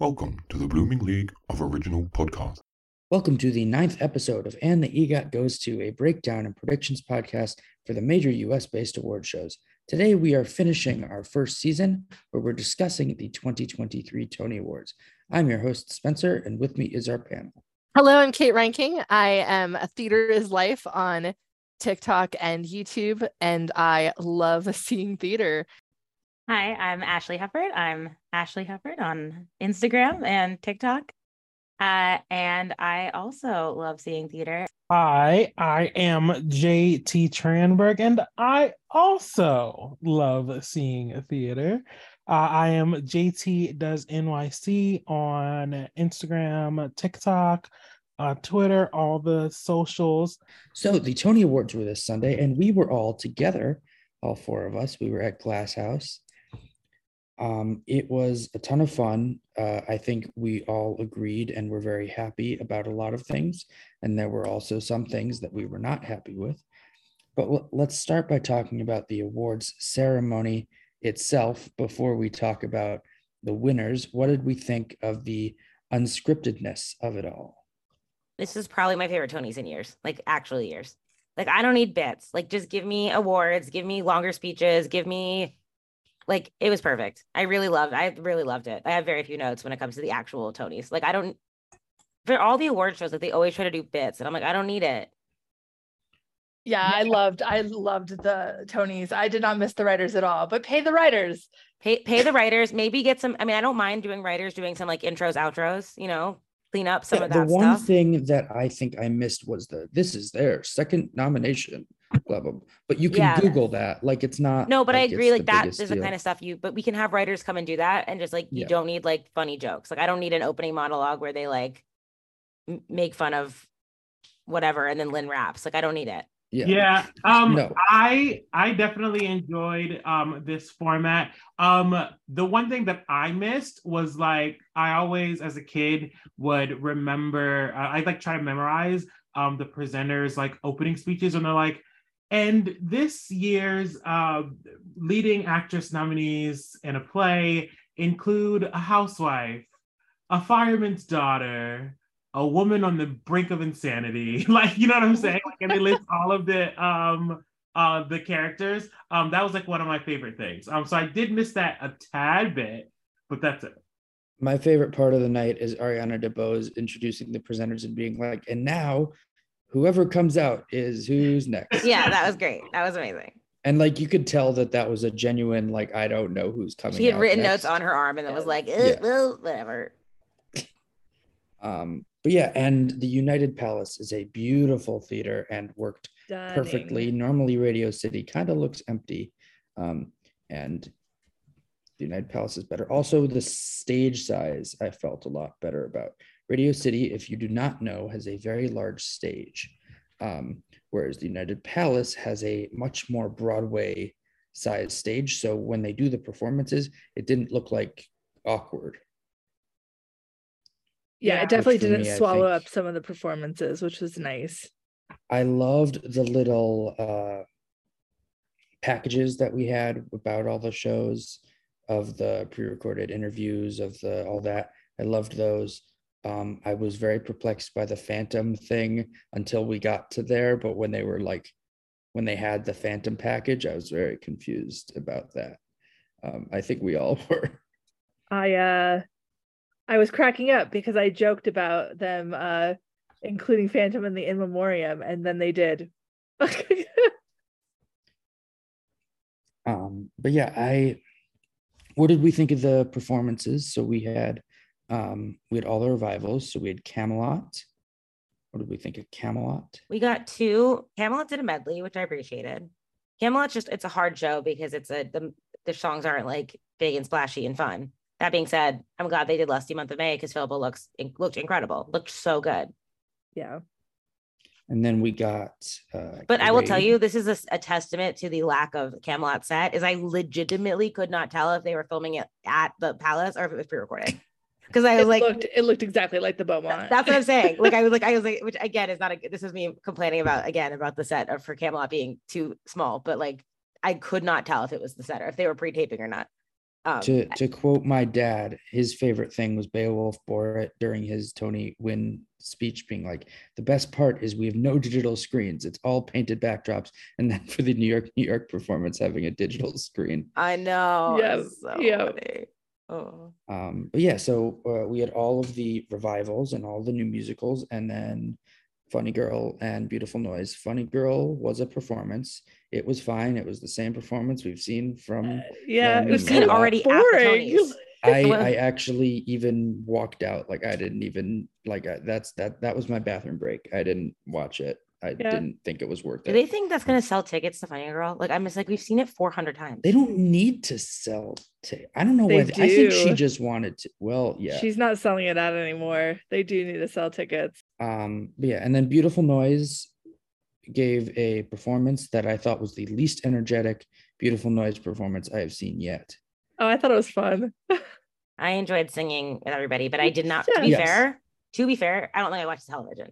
Welcome to the Blooming League of Original Podcasts. Welcome to the ninth episode of And the EGOT Goes to, a breakdown and predictions podcast for the major US based award shows. Today, we are finishing our first season where we're discussing the 2023 Tony Awards. I'm your host, Spencer, and with me is our panel. Hello, I'm Kate Ranking. I am a theater is life on TikTok and YouTube, and I love seeing theater. Hi, I'm Ashley Hufford. I'm Ashley Hufford on Instagram and TikTok. Uh, and I also love seeing theater. Hi, I am JT Tranberg, and I also love seeing theater. Uh, I am JT Does NYC on Instagram, TikTok, uh, Twitter, all the socials. So, the Tony Awards were this Sunday, and we were all together, all four of us. We were at Glass House um, it was a ton of fun. Uh, I think we all agreed and were very happy about a lot of things. And there were also some things that we were not happy with. But l- let's start by talking about the awards ceremony itself before we talk about the winners. What did we think of the unscriptedness of it all? This is probably my favorite Tony's in years, like actually years. Like I don't need bits. Like just give me awards, give me longer speeches, give me like it was perfect. I really loved. I really loved it. I have very few notes when it comes to the actual Tonys. Like I don't for all the award shows, like they always try to do bits, and I'm like, I don't need it. Yeah, I loved. I loved the Tonys. I did not miss the writers at all. But pay the writers. Pay pay the writers. Maybe get some. I mean, I don't mind doing writers doing some like intros, outros. You know, clean up some Yeah, of that the one stuff. thing that I think I missed was the this is their second nomination. Blah, blah, blah. But you can Yeah. Google that. Like it's not. No, but I agree. Like that is the kind of stuff you. But we can have writers come and do that, and just like you Yeah. don't need like funny jokes. Like I don't need an opening monologue where they like m- make fun of whatever, and then Lynn raps. Like I don't need it. Yeah. Yeah, um, No. I I definitely enjoyed um this format. Um, the one thing that I missed was like I always, as a kid, would remember. Uh, I like try to memorize um the presenters like opening speeches, and they're like, and this year's uh leading actress nominees in a play include a housewife, a fireman's daughter, a woman on the brink of insanity. like, you know what I'm saying? Like, and they list all of the um uh the characters. Um, that was like one of my favorite things. Um, so I did miss that a tad bit, but that's it. My favorite part of the night is Ariana DeBose introducing the presenters and being like, and now whoever comes out is who's next. Yeah, that was great. That was amazing. And like you could tell that that was a genuine, like, I don't know who's coming. She had out written next. notes on her arm, and it was like, Yeah. Well, whatever. Um, but yeah, and the United Palace is a beautiful theater and worked perfectly. Normally, Radio City kind of looks empty, um, and the United Palace is better. Also, the stage size I felt a lot better about. Radio City, if you do not know, has a very large stage, um, whereas the United Palace has a much more Broadway size stage. So when they do the performances, it didn't look like awkward. Yeah, Yeah. it definitely didn't me, swallow think- up some of the performances, which was nice. I loved the little uh, packages that we had about all the shows of the pre-recorded interviews of the all that. I loved those. Um, I was very perplexed by the Phantom thing until we got to there, but when they were like, when they had the Phantom package, I was very confused about that. Um, I think we all were. I uh I was cracking up because I joked about them uh including Phantom in the in memoriam and then they did. Um, but yeah, I what did we think of the performances? So we had um we had all the revivals. So we had Camelot. What did we think of Camelot? We got two. Camelot did a medley, which I appreciated. Camelot's just it's a hard show because it's a the the songs aren't like big and splashy and fun. That being said, I'm glad they did Lusty Month of May because Phillipa looks looked incredible, looked so good. yeah. And then we got uh But I will tell you, this is a testament to the lack of Camelot set. Is I legitimately could not tell if they were filming it at the palace or if it was pre-recorded. Because I was It like, looked it looked exactly like the Beaumont. That's what I'm saying. Like I was like, I was like, which again is not a. This is me complaining about again about the set of for Camelot being too small, but like I could not tell if it was the set or if they were pre-taping or not. Um, to to quote my dad, his favorite thing was Beowulf Boritt during his Tony Win speech, being like, "The best part is we have no digital screens; it's all painted backdrops." And then for the New York New York performance, having a digital screen. I know. Yes. it's So yep. funny. Oh. Um, but yeah, so uh, we had all of the revivals and all the new musicals, and then Funny Girl and Beautiful Noise. Funny Girl was a performance. It was fine. It was the same performance we've seen from. Yeah, We've it was seen kind of already boring. I I actually even walked out. Like I didn't even like I, that's that that was my bathroom break. I didn't watch it. I Yeah. didn't think it was worth Do it. they think that's gonna sell tickets to Funny Girl? Like I'm just like we've seen it 400 times. They don't need to sell. tickets. I don't know They why. they- I think she just wanted to. Well, yeah. She's not selling it out anymore. They do need to sell tickets. Um, but yeah, and then Beautiful Noise gave a performance that I thought was the least energetic Beautiful Noise performance I have seen yet. Oh, I thought it was fun. I enjoyed singing with everybody, but I did not. To be Yes. fair, to be fair, I don't think I watched television.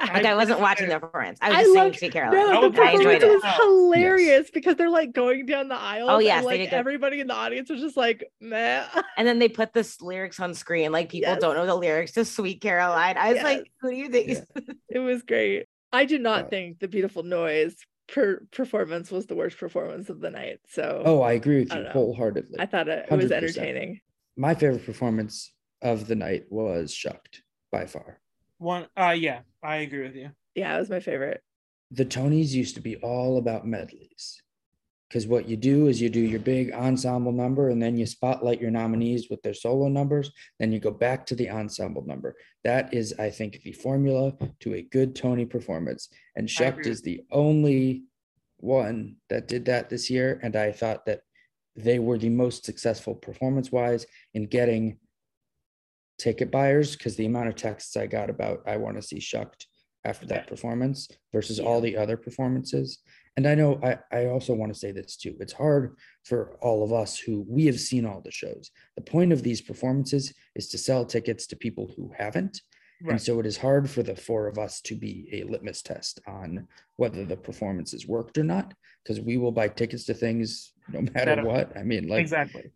Like I- I wasn't watching the performance. I was I just singing loved- Sweet Caroline. No, the was- I enjoyed performance it. was Yes. hilarious because they're like going down the aisle. Oh, yes, and like everybody in the audience was just like, meh. And then they put the s- lyrics on screen. Like people Yes. don't know the lyrics to Sweet Caroline. I was Yes. like, who do you think? Yeah. It was great. I do not Uh, think the beautiful noise per performance was the worst performance of the night. So Oh, I agree with I you don't know. wholeheartedly. I thought it, it was entertaining. My favorite performance of the night was Shucked by far. One, uh, yeah, I agree with you. Yeah, it was my favorite. The Tonys used to be all about medleys. Because what you do is you do your big ensemble number and then you spotlight your nominees with their solo numbers. Then you go back to the ensemble number. That is, I think, the formula to a good Tony performance. And Shucked is the only one that did that this year. And I thought that they were the most successful performance wise in getting ticket buyers because the amount of texts I got about I want to see Shucked after that performance versus all the other performances. And I know I, I also want to say this too. It's hard for all of us who we have seen all the shows. The point of these performances is to sell tickets to people who haven't. And so it is hard for the four of us to be a litmus test on whether the performances worked or not, because we will buy tickets to things no matter what. I mean, like exactly.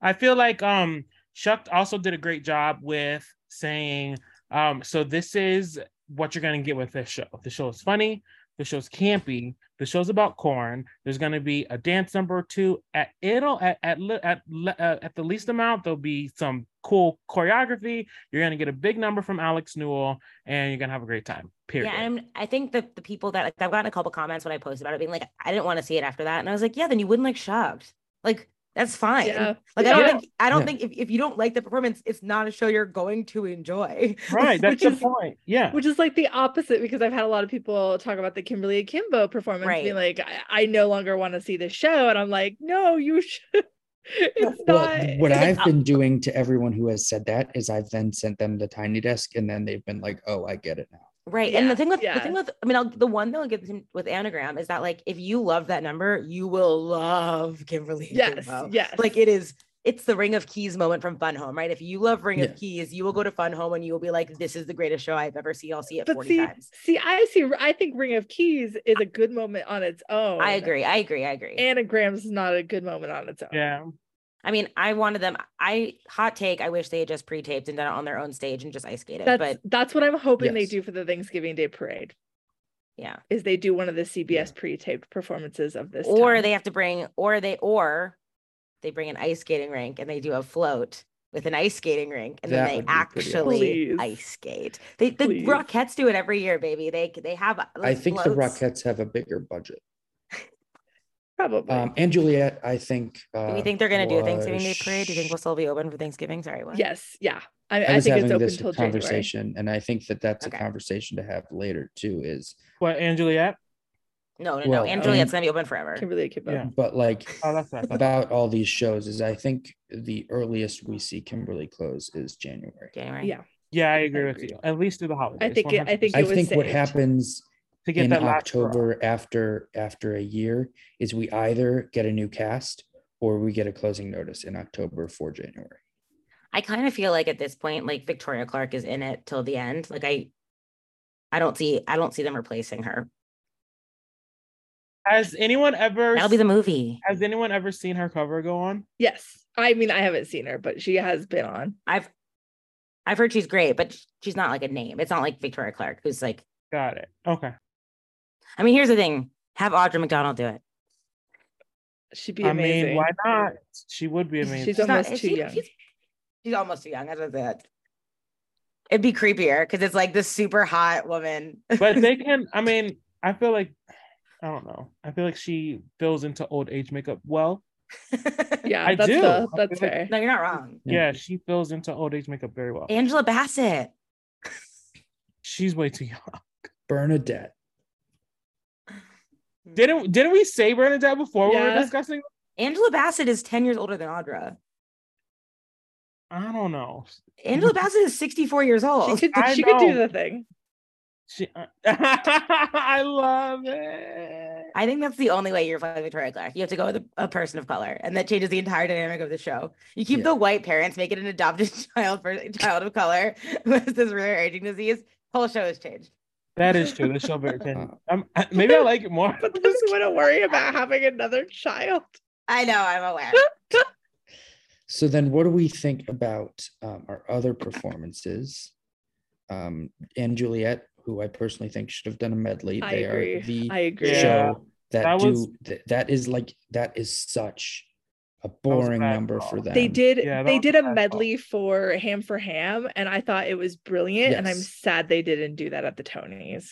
I feel like um Shucked also did a great job with saying, um, so this is what you're gonna get with this show. The show is funny, the show's campy, the show's about corn. There's gonna be a dance number or two. At it'll at at at, uh, at the least amount, there'll be some cool choreography. You're gonna get a big number from Alex Newell, and you're gonna have a great time. Period. Yeah, and I think that the people that like, I've gotten a couple comments when I posted about it being like, I didn't want to see it after that. And I was like, yeah, then you wouldn't like Shucked. Like, that's fine. Yeah. Like, I don't think I don't Yeah. think if, if you don't like the performance, it's not a show you're going to enjoy. right. That's Which the is- point. Yeah. Which is like the opposite because I've had a lot of people talk about the Kimberly Akimbo performance, being like, I, I no longer want to see this show. And I'm like, no, you should. it's well, not. what I've been doing to everyone who has said that is I've then sent them the tiny desk and then they've been like, oh, I get it now. Right. and the thing with the thing with I mean, I'll, the one thing I'll give with anagram is that like if you love that number, you will love Kimberly. yes, Akimbo. yes. Like it is, it's the Ring of Keys moment from Fun Home, right? If you love Ring Yeah. of Keys, you will go to Fun Home and you will be like, this is the greatest show I've ever seen. I'll see it but 40 see, times. see, I see. I think Ring of Keys is a good moment on its own. I agree. I agree. I agree. Anagram's not a good moment on its own. Yeah. I mean, I wanted them. I hot take. I wish they had just pre-taped and done it on their own stage and just ice skated. That's But that's what I'm hoping they do for the Thanksgiving Day parade. yeah, Is they do one of the CBS pre-taped performances of this, or time. they have to bring, or they, or they bring an ice skating rink and they do a float with an ice skating rink, and That then they actually ice skate. They the Please. Rockettes do it every year, baby. They they have. I like, think the floats. Rockettes have a bigger budget. Probably. Um, and Juliet, I think. Uh, Do we think they're gonna do a Thanksgiving Day was- parade? Do you think we'll still be open for Thanksgiving? Sorry, what? yes, yeah. I, I I, think it's open this till January. conversation, and I think that that's Okay. a conversation to have later too. Is What and Juliet? No, no, Well, no. And I Juliet's mean- gonna be open forever. Kimberly Akimbo. Yeah. but like Oh, that's about all these shows is I think the earliest we see Kimberly close is January. January. Yeah. Yeah, I agree with agree. you. At least through the holidays. I think it- I think 100%. I it was think what happens to get in that last. October after after a year is we either get a new cast or we get a closing notice in October for January. I kind of feel like at this point, like Victoria Clark is in it till the end. Like I, I don't see, I don't see them replacing her. Has anyone ever That'll be the movie. has anyone ever seen her cover go on? Yes. I mean, I haven't seen her, but she has been on. I've I've heard she's great, but she's not like a name. It's not like Victoria Clark, who's like. Got it. Okay. I mean, here's the thing: have Audra McDonald do it. She'd be I amazing. mean, why not? She would be amazing. She's She's almost is too she- young. She's, she's almost too young. That's what I said. It'd be creepier because it's like this super hot woman. but they can. I mean, I feel like I don't know. I feel like she fills into old age makeup well. yeah, I that's do. the, that's feel like- fair. no, you're not wrong. Yeah. Yeah, she fills into old age makeup very well. Angela Bassett. She's way too young. Bernadette. Mm-hmm. Didn't didn't we say Bernadette before we were discussing? Angela Bassett is 10 years older than Audra. I don't know. Angela Bassett is 64 years She old. could she could do the thing. She, uh, I love it. I think that's the only way you're playing Victoria Clark. You have to go with a, a person of color, and that changes the entire dynamic of the show. You keep Yeah. the white parents, make it an adopted child for child of color with this rare aging disease. Whole show has changed. That is true. The show very can. Uh, Um, I- maybe I like it more. But then we want to worry about having another child. I know, I'm aware. So then, what do we think about um, our other performances? Um, and Juliet, who I personally think should have done a medley. I they agree. are the I agree. Yeah. show that, That do was- th- that is like that is such a boring bad number call. for them. They did Yeah, they did a a bad call. medley for Ham for Ham, and I thought it was brilliant. And I'm sad they didn't do that at the Tonys.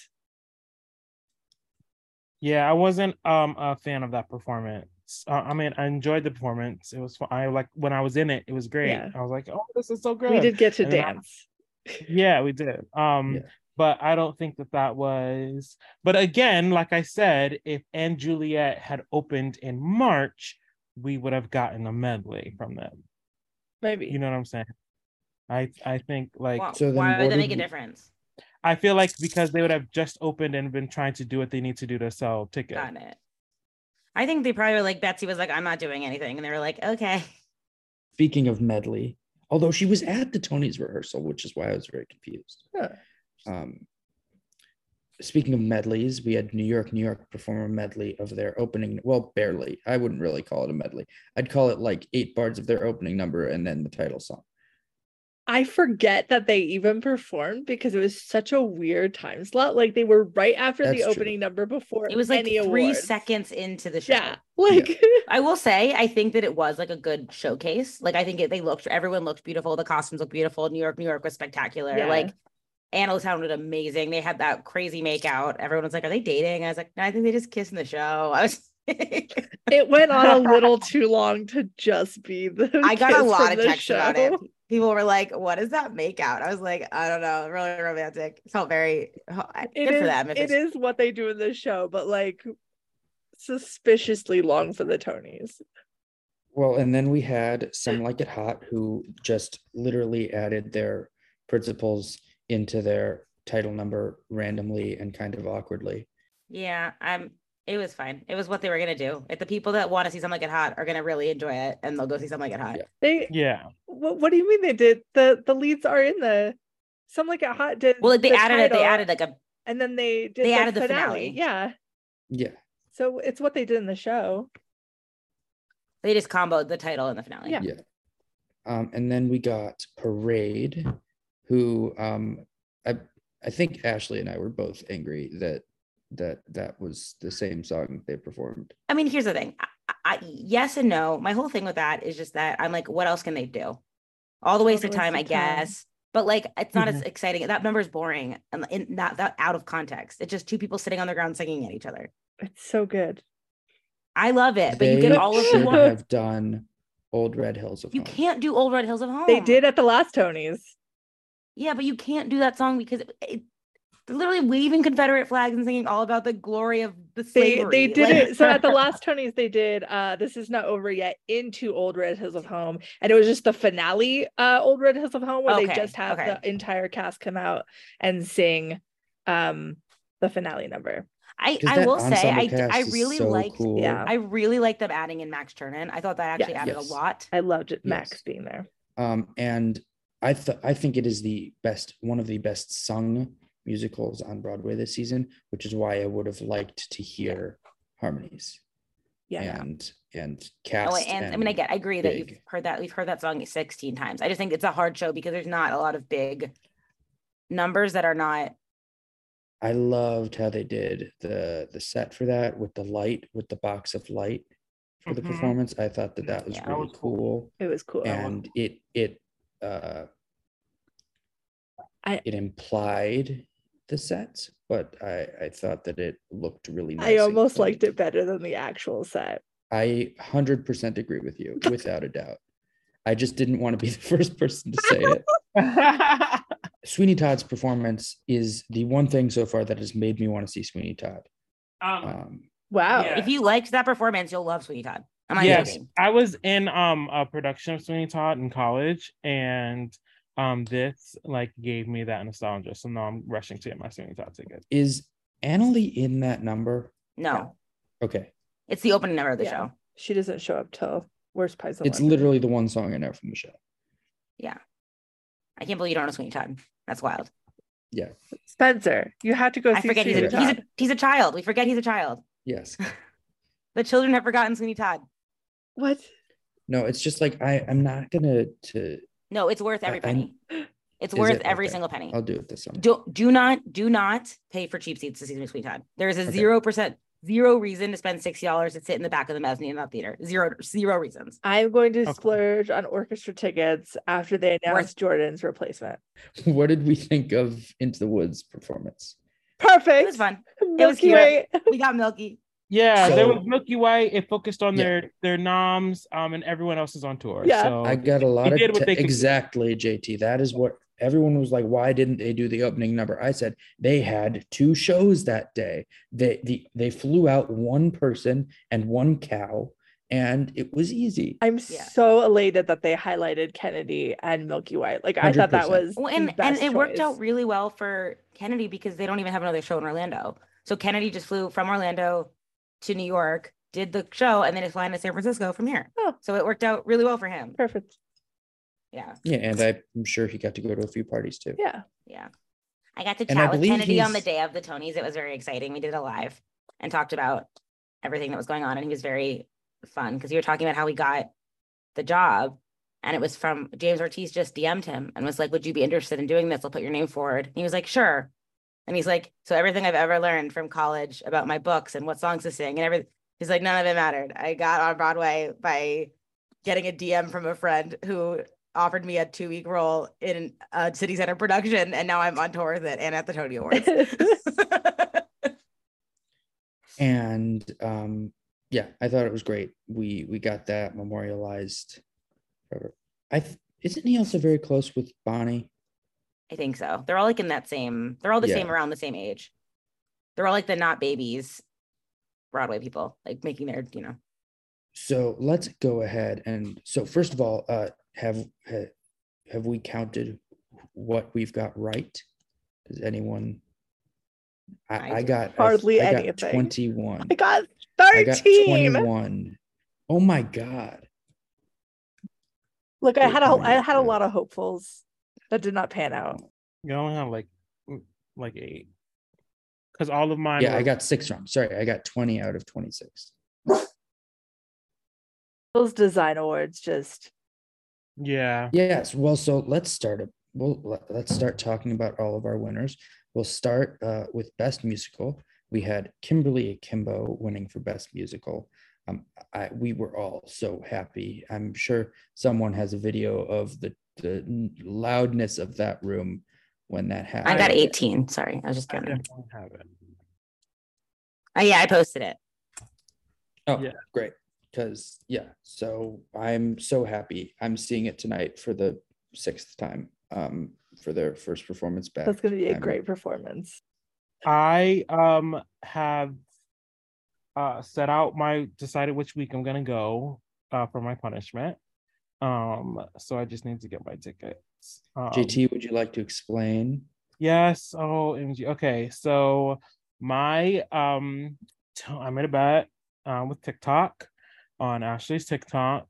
Yeah, I wasn't um a fan of that performance. Uh, I mean, I enjoyed the performance. It was fun. I like when I was in it. It was great. Yeah. I was like, oh, this is so good. We did get to And then I- dance. Yeah, we did. Um, Yeah. but I don't think that that was. But again, like I said, if & Juliet had opened in March, we would have gotten a medley from them. Maybe. You know what I'm saying? I I think like Why, So then why would that make a difference? I feel like because they would have just opened and been trying to do what they need to do to sell tickets. Got it. I think they probably were like Betsy was like, I'm not doing anything. And they were like, okay. Speaking of medley, although she was at the Tony's rehearsal, which is why I was very confused. Huh. Um, speaking of medleys, we had New York, New York perform a medley of their opening. Well, barely. I wouldn't really call it a medley. I'd call it like eight bars of their opening number and then the title song. I forget that they even performed because it was such a weird time slot. Like they were right after That's the true. opening number before It was like any three awards. seconds into the show. Yeah. Like I will say, I think that it was like a good showcase. Like I think it, they looked, everyone looked beautiful. The costumes looked beautiful. New York, New York was spectacular. Yeah. Like Anna sounded amazing. They had that crazy makeout. Everyone was like, "Are they dating?" I was like, "No, I think they just kissed in the show." I was. it went on a little too long to just be the I got a lot of the texts about it. show. People were like, "What is that makeout?" I was like, "I don't know, really romantic." It felt very It good is, for them. If it it's, is what they do in the show, but like suspiciously long for the Tonys. Well, and then we had Some Like It Hot, who just literally added their principals into their title number randomly and kind of awkwardly. Yeah, um, it was fine. It was what they were gonna do. If the people that want to see something like it hot are gonna really enjoy it, and they'll go see something like it hot. Yeah. They Yeah. what, what do you mean they did? The the leads are in the some like a hot did Well, like they the added it. They added like a and then they did they the added the finale. finale. Yeah. Yeah. So it's what they did in the show. they just comboed the title and the finale. Yeah. Yeah. Um, and then we got Parade, who um, I I think Ashley and I were both angry that that that was the same song they performed. I mean, here's the thing. I, I, yes and no. My whole thing with that is just that I'm like, what else can they do? All the waste of time, of I time. guess. But like, it's not as exciting. That number is boring and in, not that out of context. It's just two people sitting on the ground singing at each other. It's so good. I love it, but you get all of should the have done Old Red Hills of You Home. can't do Old Red Hills of Home. They did at the last Tonys. Yeah, but you can't do that song because it, it, they're literally waving Confederate flags and singing all about the glory of the They slavery. they did Like- it. So at the last Tonys, they did uh This Is Not Over Yet into Old Red Hills of Home. And it was just the finale, uh Old Red Hills of Home, where they just have okay. the entire cast come out and sing um the finale number. I, 'Cause I will say ensemble I, d- cast I really so liked cool. Yeah. I really liked them adding in Max Turnin. I thought that actually Yeah. added Yes. a lot. I loved it, Max being there. Um, and I th- I think it is the best, one of the best sung musicals on Broadway this season, which is why I would have liked to hear harmonies Yeah. and and cast. Oh, and, I mean, I get, I agree that you've heard that. We've heard that song 16 times. I just think it's a hard show because there's not a lot of big numbers that are not. I loved how they did the the set for that with the light with the box of light for the Mhm. performance. I thought that that was Yeah. That really was cool. cool. It was cool. and it it uh I- it implied the set but i i thought that it looked really nice I almost liked it better than the actual set. i 100% agree with you without a doubt i just didn't want to be the first person to say it sweeney todd's performance is the one thing so far that has made me want to see sweeney todd um, um Wow. Yeah. If you liked that performance, you'll love Sweeney Todd. I'm not yes, joking. I was in um a production of Sweeney Todd in college, and um this like gave me that nostalgia. So now I'm rushing to get my Sweeney Todd ticket. is Annaleigh in that number No, okay it's the opening number of the Yeah. show. She doesn't show up till Worst Pies in it's London. literally the one song i know from the show Yeah. I can't believe you don't know Sweeney Todd. That's wild. yeah Spencer. You had to go I see forget he's a, Sweeney he's a he's a child. We forget he's a child. yes The children have forgotten Sweeney Todd. What? no it's just like i i'm not gonna to No, it's worth every I- I'm- penny. It's Is worth it? every Okay. single penny. i'll do it this summer Do do not do not pay for cheap seats to see Sweeney Todd. There is a Okay. zero percent zero reason to spend sixty dollars to sit in the back of the mezzanine in that theater. Zero zero reasons. I'm going to Okay. splurge on orchestra tickets after they announce Jordan's replacement. what did we think of Into the Woods performance? Perfect. It was fun. Milky was cute. Way. We got Milky. Yeah, there was Milky Way. It focused on Yeah. their their noms, um, and everyone else is on tour. Yeah. so I got a lot they of did what te- they could do. exactly, JT. That is what everyone was like. Why didn't they do the opening number? I said they had two shows that day. They the they flew out one person and one cow, and it was easy. I'm Yeah. so elated that they highlighted Kennedy and Milky Way. Like I thought that was Well, the and and best it worked out really well for Kennedy because they don't even have another show in Orlando. So Kennedy just flew from Orlando to New York, did the show, and then is flying to San Francisco from here. Oh. So it worked out really well for him. perfect. Yeah, Yeah, and I'm sure he got to go to a few parties too. Yeah. yeah. I got to chat with believe Kennedy on the day of the Tonys. It was very exciting. We did a live and talked about everything that was going on, and he was very fun because you were talking about how he got the job. And it was from James Ortiz just DM'd him and was like, Would you be interested in doing this? I'll put your name forward. And he was like, Sure. And he's like, So everything I've ever learned from college about my books and what songs to sing and everything, he's like, None of it mattered. I got on Broadway by getting a DM from a friend who offered me a two week role in a city center production. And now I'm on tour with it and at the Tony Awards. and um yeah i thought it was great we we got that memorialized i th- isn't he also very close with bonnie I think so. They're all like in that same, they're all the Yeah. same around the same age. They're all like the not babies Broadway people, like making their, you know. so let's go ahead and so first of all uh have ha, have we counted what we've got right does anyone I i, I got Hardly I, got anything. 21 I got i got 13. 21 oh my god Look, I had a how many I did had a lot of hopefuls that did not pan out. you only have like mm, like eight, because all of mine. yeah i got six wrong sorry i got 20 out of 26 Those design awards just Yeah, Yes. Well, so let's start it. Well, let- let's start talking about all of our winners. We'll start uh, with best musical. We had Kimberly Akimbo winning for best musical. Um, I, we were all so happy. I'm sure someone has a video of the the loudness of that room when that happened. I got 18. Sorry. I was just I kidding. definitely have it. Oh, yeah, I posted it. Oh, Yeah. great. Because yeah, so I'm so happy. I'm seeing it tonight for the sixth time. Um, for their first performance back. that's going to be a I'm- great performance. I um have uh set out my decided which week I'm gonna go uh for my punishment. Um, so I just need to get my tickets. Um, JT, would you like to explain? Yes. Oh, MG. Okay. So my um t- I made a bet um with TikTok on Ashley's TikTok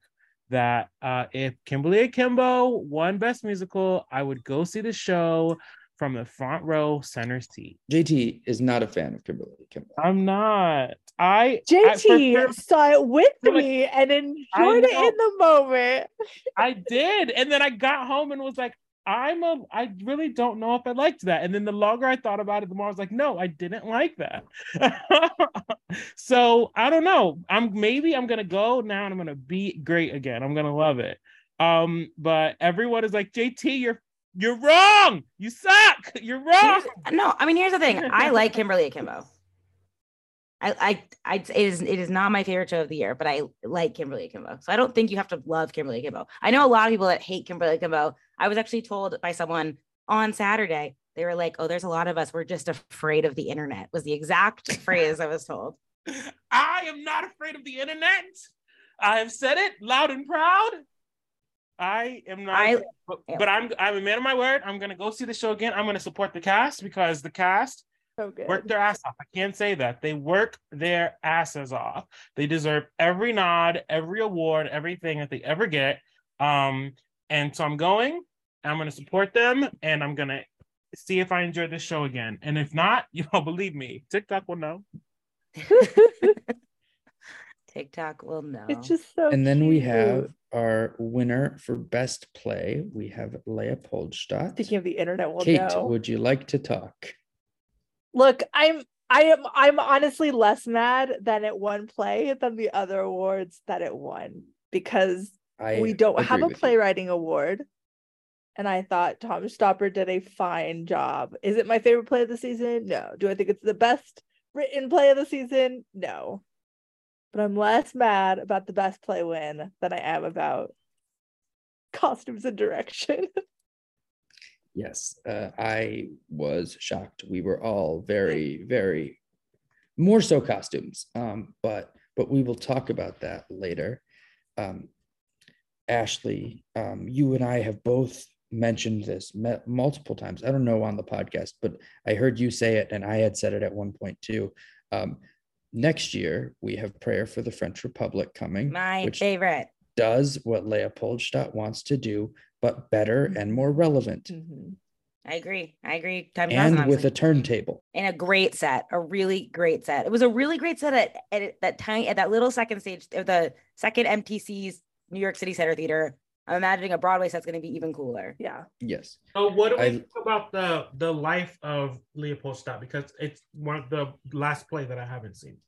that uh if Kimberly Akimbo won Best Musical, I would go see the show from the front row center seat. JT is not a fan of Kimberly Akimbo. I'm not. I I, for JT saw it with for like- me and enjoyed it in the moment. I did. And then I got home and was like, I'm a I really don't know if I liked that. And then the longer I thought about it, the more I was like, no, I didn't like that. so I don't know. I'm maybe I'm gonna go now and I'm gonna be great again. I'm gonna love it. Um, but everyone is like, JT, you're you're wrong. You suck. You're wrong. No, I mean here's the thing. I like Kimberly Akimbo. I, I, I, it is, it is not my favorite show of the year, but I like Kimberly Akimbo. So I don't think you have to love Kimberly Akimbo. I know a lot of people that hate Kimberly Akimbo. I was actually told by someone on Saturday. They were like, "Oh, there's a lot of us. We're just afraid of the internet." Was the exact phrase I was told. I am not afraid of the internet. I have said it loud and proud. I am not, I- but, but I'm I'm a man of my word. I'm gonna go see the show again. I'm gonna support the cast because the cast So good. work their ass off. I can't say that. They work their asses off. They deserve every nod, every award, everything that they ever get. Um, and so I'm going, I'm gonna support them, and I'm gonna see if I enjoy this show again. And if not, you know, believe me, TikTok will know. TikTok will know. it's just so And then we have our winner for best play. We have Leopoldstadt. Speaking of the internet, will Kate, know. would you like to talk? Look, I'm I am I'm honestly less mad than it won play than the other awards that it won because I we don't have a with you. playwriting award. And I thought Tom Stoppard did a fine job. Is it my favorite play of the season? No. Do I think it's the best written play of the season? No. But I'm less mad about the best play win than I am about costumes and direction. Yes, uh, I was shocked. We were all very, very more so costumes. Um, but but we will talk about that later. Um, Ashley, um, you and I have both mentioned this multiple times. I don't know on the podcast, but I heard you say it, and I had said it at one point too. Um, next year we have Prayer for the French Republic coming, My favorite. does what Leopoldstadt wants to do, but better and more relevant, Mhm. I agree. I agree. Time and with a turntable. and a great set, a really great set. It was a really great set at, at that tiny at that little second stage of the second MTC's New York City Center Theater. I'm imagining a Broadway set's going to be even cooler. Yeah. Yes. So what do we I- think about the the life of Leopoldstadt? Because it's one of the last play that I haven't seen.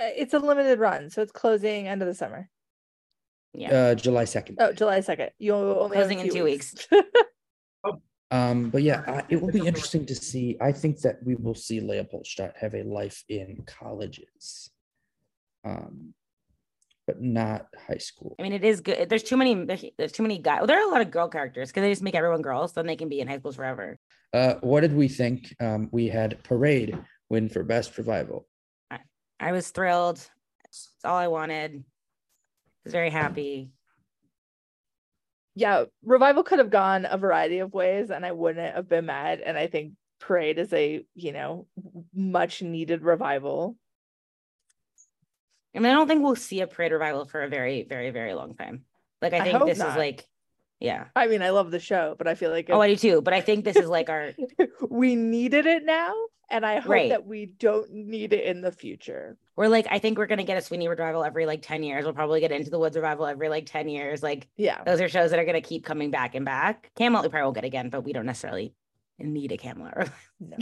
Uh, It's a limited run, so it's closing end of the summer. Yeah. Uh, July 2nd. Oh, July 2nd. You only have a Closing in two weeks. Um, but yeah, I, it will be interesting to see. I think that we will see Leopoldstadt have a life in colleges, um, but not high school. I mean, it is good. There's too many. There's, there's too many guys. Well, there are a lot of girl characters because they just make everyone girls, then they can be in high schools forever. Uh, what did we think? Um, we had Parade win for best revival. I, I was thrilled. It's all I wanted. I was very happy. yeah, revival could have gone a variety of ways, and I wouldn't have been mad. And I think Parade is a you know much needed revival. I mean, I don't think we'll see a parade revival for a very, very, very long time. Like, I I think hope this not. is like, yeah. I mean, I love the show, but I feel like Oh, I do too. But I think this is like our we needed it now, and I hope Right. that we don't need it in the future. we're like I think we're gonna get a Sweeney revival every like 10 years. We'll probably get into the woods revival every like 10 years. Like Yeah, those are shows that are gonna keep coming back and back. Camelot we probably will get again, but we don't necessarily need a Camelot. no,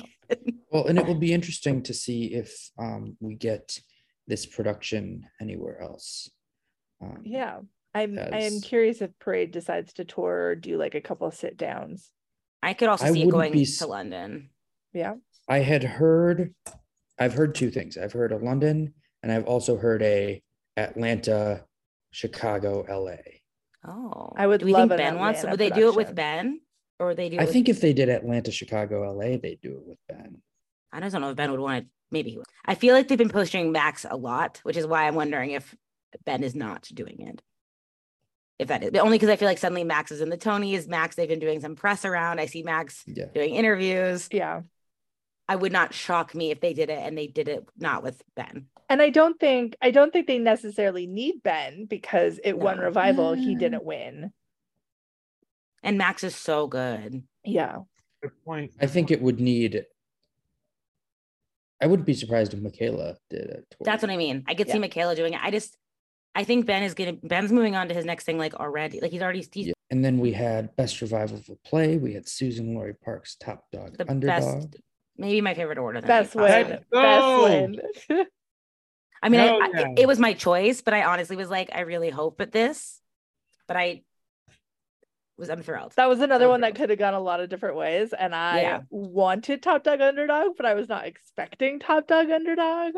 Well, and it will be interesting to see if um, we get this production anywhere else. Um, yeah. I'm I am curious if Parade decides to tour or do like a couple of sit downs. I could also I see it going be to London. Yeah, I had heard, I've heard two things. I've heard a London, and I've also heard a Atlanta, Chicago, LA. Oh, I would Do we love think an Ben wants? Would they do it with. Ben, or they do? It I with- think if they did Atlanta, Chicago, LA, they'd do it with Ben. I just don't know if Ben would want to. Maybe he would. I feel like they've been posting Max a lot, which is why I'm wondering if Ben is not doing it. If that is but only because I feel like suddenly Max is in the Tonys. Max, they've been doing some press around. I see Max Yeah. doing interviews. yeah. I would not shock me if they did it and they did it not with Ben. And I don't think I don't think they necessarily need Ben because it won No. revival. He Mm. didn't win. And Max is so good. Yeah. Good point. I think it would need. I wouldn't be surprised if Micaela did it. That's what I mean. I could see Micaela doing it. I just, I think Ben is gonna Ben's moving on to his next thing like already. Like he's already he's Yeah. And then we had best revival of a play. We had Suzan-Lori Parks, top dog, the underdog. best, maybe my favorite order. than Best win. Boss. Let's Best go. win. I mean, I, Hell I- yeah. it, it was my choice, but I honestly was like, I really hope at this, but I was I'm thrilled. That was another one that could have gone a lot of different ways. And I Yeah. wanted Top Dog Underdog, but I was not expecting Top Dog Underdog.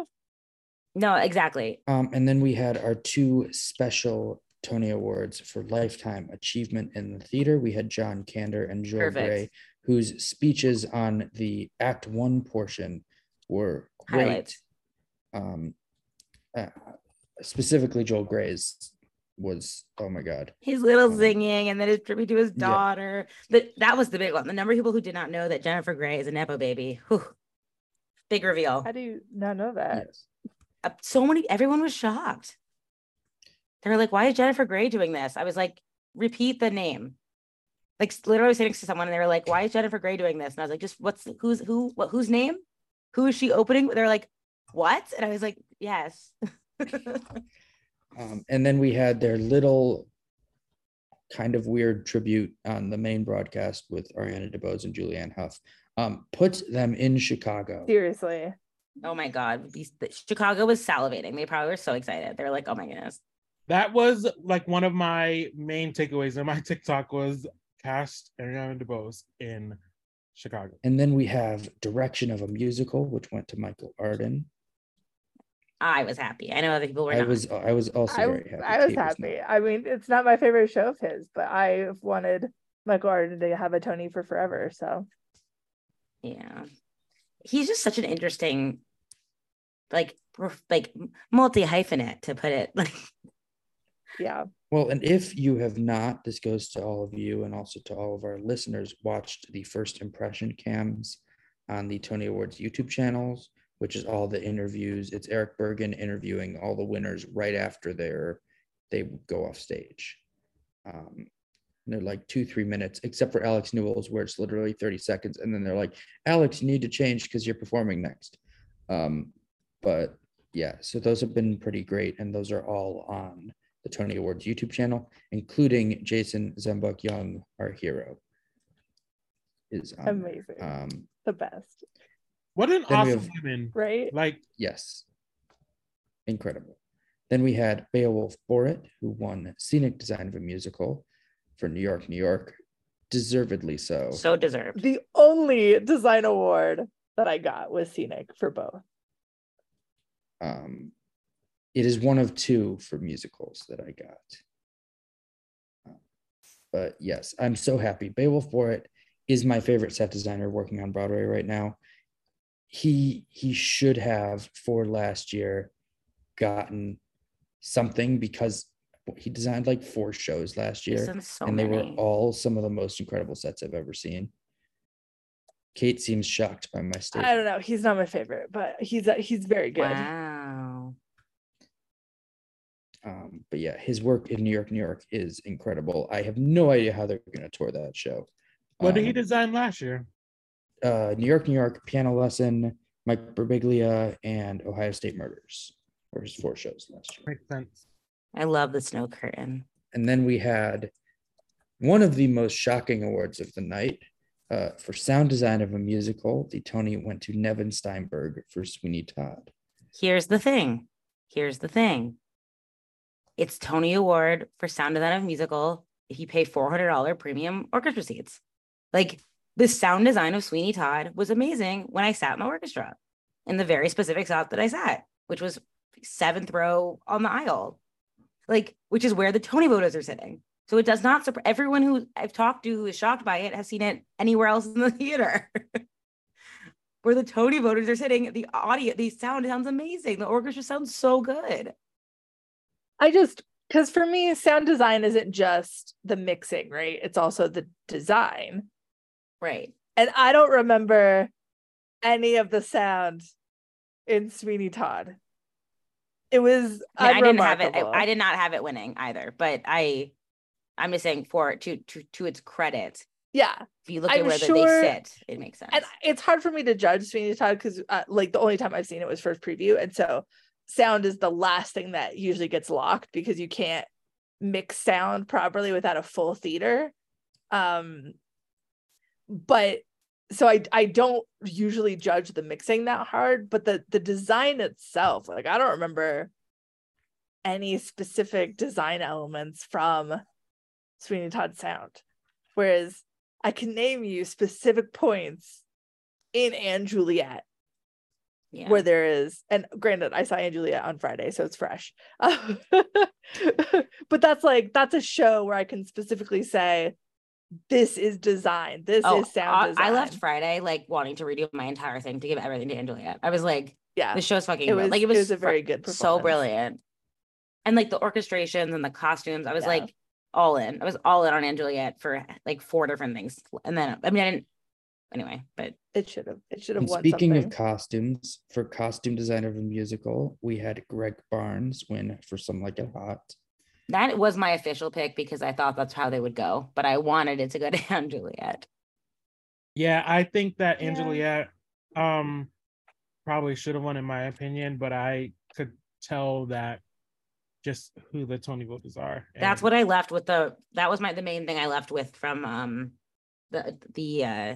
No, exactly. Um, and then we had our two special Tony Awards for Lifetime Achievement in the Theater. We had John Kander and Joel Perfect. Grey, whose speeches on the Act One portion were great. Highlights. Um, uh, specifically, Joel Grey's was oh my god. His little Um, singing and then his tribute to his yeah. daughter. That that was the big one. The number of people who did not know that Jennifer Grey is a Nepo baby. Whew. Big reveal. How do you not know that? Yes. Uh, so many everyone was shocked. They were like, why is Jennifer Grey doing this? I was like, repeat the name. Like literally I was sitting next to someone and they were like, why is Jennifer Grey doing this? And I was like, just what's who's who what whose name? Who is she opening? They're like, what? And I was like, yes. Um, and then we had their little kind of weird tribute on the main broadcast with Ariana DeBose and Julianne Hough. Um, put them in Chicago. Seriously. oh my God. These, the- Chicago was salivating. They probably were so excited. They were like, oh my goodness. That was like one of my main takeaways on my TikTok was cast Ariana DeBose in Chicago. And then we have Direction of a Musical, which went to Michael Arden. I was happy. I know other people were I not. was I was also I, very happy. I was happy. not. I mean, it's not my favorite show of his, but I wanted Michael Arden to have a Tony for forever. So Yeah. He's just such an interesting, like, like multi hyphenate to put it. Like, yeah. Well, and if you have not, this goes to all of you and also to all of our listeners, watched the first impression cams on the Tony Awards YouTube channels, which is all the interviews. It's Erich Bergen interviewing all the winners right after they're they go off stage. Um, and they're like two, three minutes, except for Alex Newell's, where it's literally 30 seconds. And then they're like, Alex, you need to change because you're performing next. Um, but yeah, so those have been pretty great. And those are all on the Tony Awards YouTube channel, including Jason Zembuk Young, our hero. Is on. Amazing. Um, the best. What an Then awesome have- woman. Right? Like yes, incredible. Then we had Beowulf Boritt, who won Scenic Design of a Musical for New York, New York, deservedly so. so deserved. The only design award that I got was scenic for both. Um, it is one of two for musicals that I got. Uh, But yes, I'm so happy. Beowulf Boritt is my favorite set designer working on Broadway right now. He he should have for last year gotten something because he designed like four shows last year so and they were all some of the most incredible sets I've ever seen. Kate seems shocked by my statement. I don't know. He's not my favorite, but he's uh, he's very good. Wow. Um, but yeah, his work in New York, New York is incredible. I have no idea how they're going to tour that show. what did he Um, design last year? Uh, New York, New York, Piano Lesson, Mike Birbiglia, and Ohio State Murders were his four shows last year. Makes sense. I love the snow curtain. And then we had one of the most shocking awards of the night uh, for sound design of a musical. The Tony went to Nevin Steinberg for Sweeney Todd. Here's the thing. Here's the thing. It's Tony Award for sound design of a musical if you pay $400 premium orchestra seats. Like the sound design of Sweeney Todd was amazing when I sat in the orchestra in the very specific spot that I sat, which was seventh row on the aisle, like which is where the Tony voters are sitting. So it does not surprise everyone who I've talked to who is shocked by it has seen it anywhere else in the theater. where the Tony voters are sitting, the audio, the sound sounds amazing. The orchestra sounds so good. I just because for me, sound design isn't just the mixing, right? It's also the design. Right. And I don't remember any of the sound in Sweeney Todd. It was I, didn't have it. I. I did not have it winning either, but I, I'm just saying for to to to its credit, Yeah. If you look at I'm where sure- they sit, it makes sense. And it's hard for me to judge Sweeney Todd because, uh, like, the only time I've seen it was first preview, and so sound is the last thing that usually gets locked because you can't mix sound properly without a full theater. Um, but so I I don't usually judge the mixing that hard, but the the design itself, like, I don't remember any specific design elements from Sweeney Todd sound, whereas I can name you specific points in & Juliet yeah. where there is, and granted, I saw & Juliet on Friday, so it's fresh. But that's like that's a show where I can specifically say, this is design. This oh, is sound I- design. I left Friday like wanting to redo my entire thing to give everything to & Juliet. I was like, Yeah, the show's fucking it was like it was, a very good performance. so brilliant. And like the orchestrations and the costumes, I was Yeah. like all in. I was all in on & Juliet for like four different things. And then I mean I didn't anyway, but It should have. It should have And won speaking something. of costumes, for costume designer of a musical, we had Gregg Barnes win for Some Like It Hot. That was my official pick because I thought that's how they would go. But I wanted it to go to & Juliet. Yeah, I think that Yeah. & Juliet um probably should have won in my opinion, but I could tell that just who the Tony voters are. That's what I left with the that was my the main thing I left with from um the the uh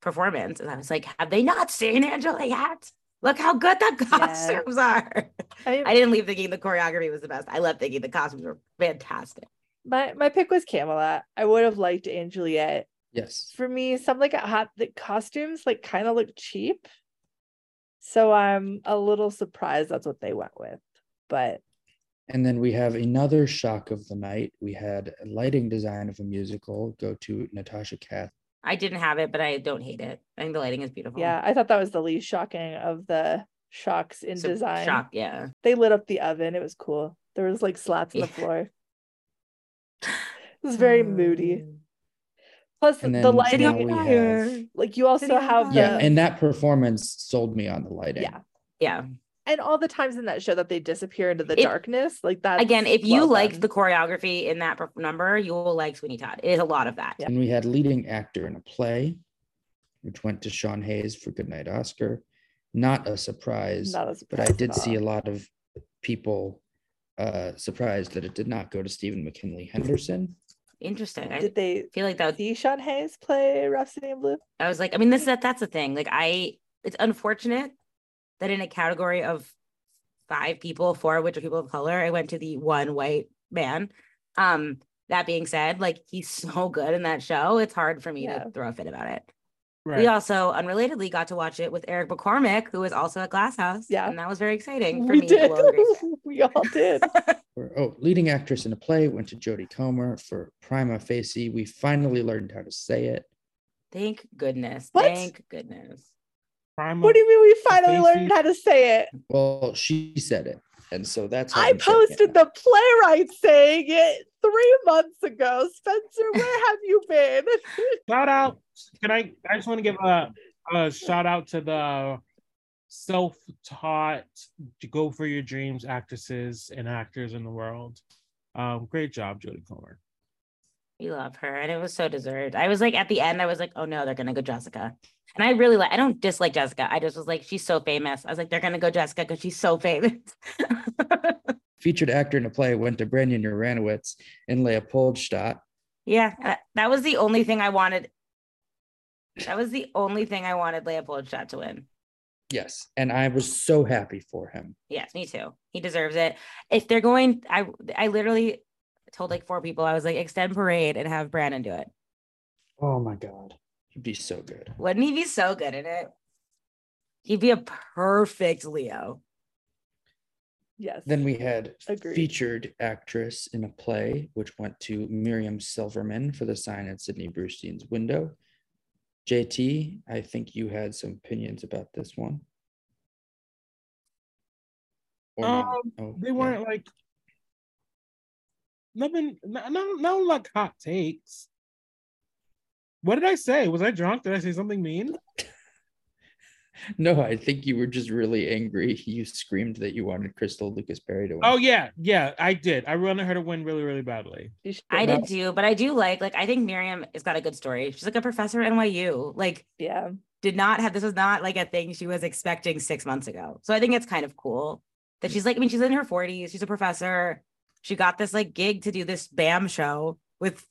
performance. And I was like, have they not seen & Juliet? Look how good the costumes are. I, I didn't leave thinking the choreography was the best. I left thinking the costumes were fantastic. my my pick was Camelot. I would have liked & Juliet. Yes. For me, some like hot the costumes like kind of look cheap. So I'm a little surprised that's what they went with. But And then we have another shock of the night. We had a lighting design of a musical go to Natasha Katz. I didn't have it, but I don't hate it. I think the lighting is beautiful. yeah, I thought that was the least shocking of the shocks in So- design. Shock, yeah. They lit up the oven. It was cool. There was like slats on the Yeah. floor. It was very moody. Um, Plus Plus the lighting, have- like you also City on have the Yeah, and that performance sold me on the lighting. yeah, Yeah. And all the times in that show that they disappear into the It- darkness, like that. Again, if you well liked the choreography in that number, you will like Sweeney Todd. It is a lot of that. Yeah. And we had leading actor in a play, which went to Sean Hayes for Goodnight Oscar. Not a surprise, Not a surprise but I did at see a lot of people uh surprised that it did not go to Stephen McKinley Henderson. Interesting. I Did they feel like that would see Sean Hayes play Rhapsody in Blue? I was like, I mean, this that that's the thing. Like, I it's unfortunate that in a category of five people, four of which are people of color, I went to the one white man. Um, that being said, like he's so good in that show, it's hard for me Yeah. to throw a fit about it. right. We also unrelatedly got to watch it with Eric McCormack, who is also at Glass House. Yeah. And that was very exciting for We me. did. We all did. Or, oh, leading actress in a play went to Jodie Comer for Prima Facie. We finally learned how to say it. Thank goodness. What? Thank goodness. Prime What do you mean we finally Facey? learned how to say it? Well, she said it, and so that's how I I'm saying it posted the playwright saying it three months ago. Spencer, where have you been? shout out. Can I? I just want to give a, a shout out to the self-taught to go for your dreams actresses and actors in the world. Um, great job, Jodie Comer. We love her, and it was so deserved. I was like, at the end, I was like, oh no, they're gonna go Jessica. And I really like. I don't dislike Jessica. I just was like, she's so famous. I was like, they're gonna go Jessica because she's so famous. Featured actor in a play went to Brandon Uranowitz and Leopoldstadt. yeah, that, that was the only thing I wanted. That was the only thing I wanted Leopoldstadt to win. Yes, and I was so happy for him. Yes, me too. He deserves it. If they're going, I I literally told like four people, I was like, extend parade and have Brandon do it. Oh my god, he'd be so good. Wouldn't he be so good at it? He'd be a perfect Leo. Yes. Then we had Agreed. featured actress in a play, which went to Miriam Silverman for the sign at Sidney Brustein's window. JT, I think you had some opinions about this one. Um, Oh, They weren't like nothing. No, no, no, like hot takes. What did I say? Was I drunk? Did I say something mean? No, I think you were just really angry. You screamed that you wanted Crystal Lucas Perry to win. Oh yeah, yeah, I did. I wanted her to win really, really badly. I did too, but I do like like I think Miriam has got a good story. She's like a professor at NYU. Like Yeah. did not have this was not like a thing she was expecting six months ago. So I think it's kind of cool that she's like, I mean, she's in her 40s, she's a professor. She got this like gig to do this BAM show with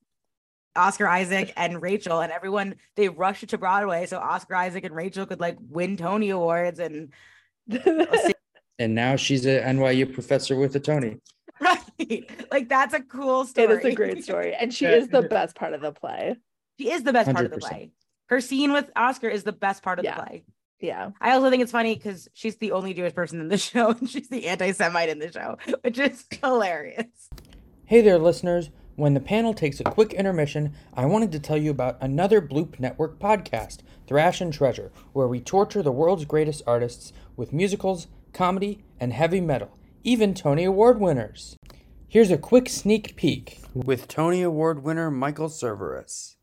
Oscar Isaac and Rachel, and everyone they rushed to Broadway so Oscar Isaac and Rachel could like win Tony Awards and And now she's a NYU professor with a Tony. right. Like that's a cool story. is a great story. And she is the best part of the play. She is the best part of the play. Her scene with Oscar is the best part of Yeah. the play. Yeah. I also think it's funny because she's the only Jewish person in the show and she's the anti-Semite in the show, which is hilarious. Hey there, listeners. When the panel takes a quick intermission, I wanted to tell you about another Bloop Network podcast, Thrash and Treasure, where we torture the world's greatest artists with musicals, comedy, and heavy metal, even Tony Award winners. Here's a quick sneak peek with Tony Award winner Michael Cerveris.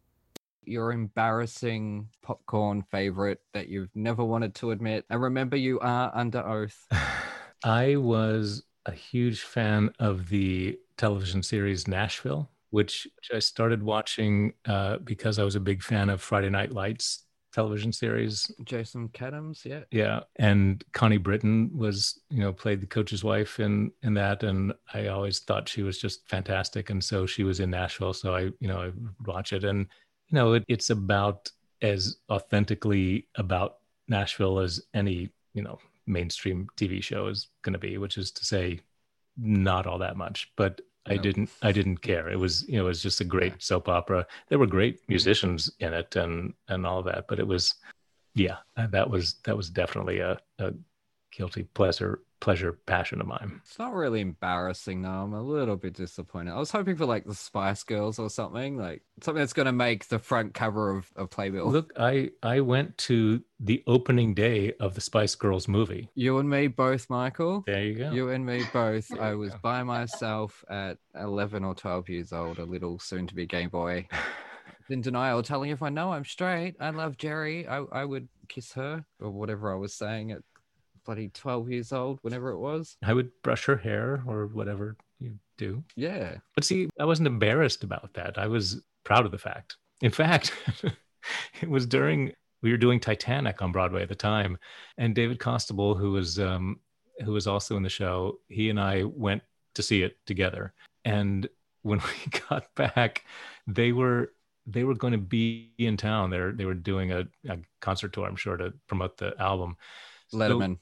Your embarrassing popcorn favorite that you've never wanted to admit. And remember, you are under oath. I was a huge fan of the television series Nashville, which I started watching uh, because I was a big fan of Friday Night Lights television series. Jason Katims, yeah. Yeah, and Connie Britton was, you know, played the coach's wife in in that, and I always thought she was just fantastic. And so she was in Nashville, so I, you know, I would watch it, and you know, it, it's about as authentically about Nashville as any, you know, mainstream TV show is going to be, which is to say, not all that much. But I No. didn't, I didn't care. It was, you know, it was just a great Yeah. soap opera. There were great musicians in it, and and all that. But it was, yeah, that was that was definitely a, a guilty pleasure, pleasure, passion of mine. It's not really embarrassing though. I'm a little bit disappointed. I was hoping for like the Spice Girls or something, like something that's gonna make the front cover of, of Playbill. Look, I I went to the opening day of the Spice Girls movie. You and me both, Michael. There you go. You and me both. I was go. by myself at 11 or 12 years old, a little soon to be gay boy. In denial, telling everyone, no, I'm straight. I love Geri. I, I would kiss her or whatever I was saying at bloody 12 years old, whenever it was. I would brush her hair or whatever you do. Yeah. But see, I wasn't embarrassed about that. I was proud of the fact. In fact, it was during we were doing Titanic on Broadway at the time, and David Costabile, who was um, who was also in the show, he and I went to see it together. And when we got back, they were they were going to be in town. They were they were doing a, a concert tour, I'm sure, to promote the album. So- Letterman.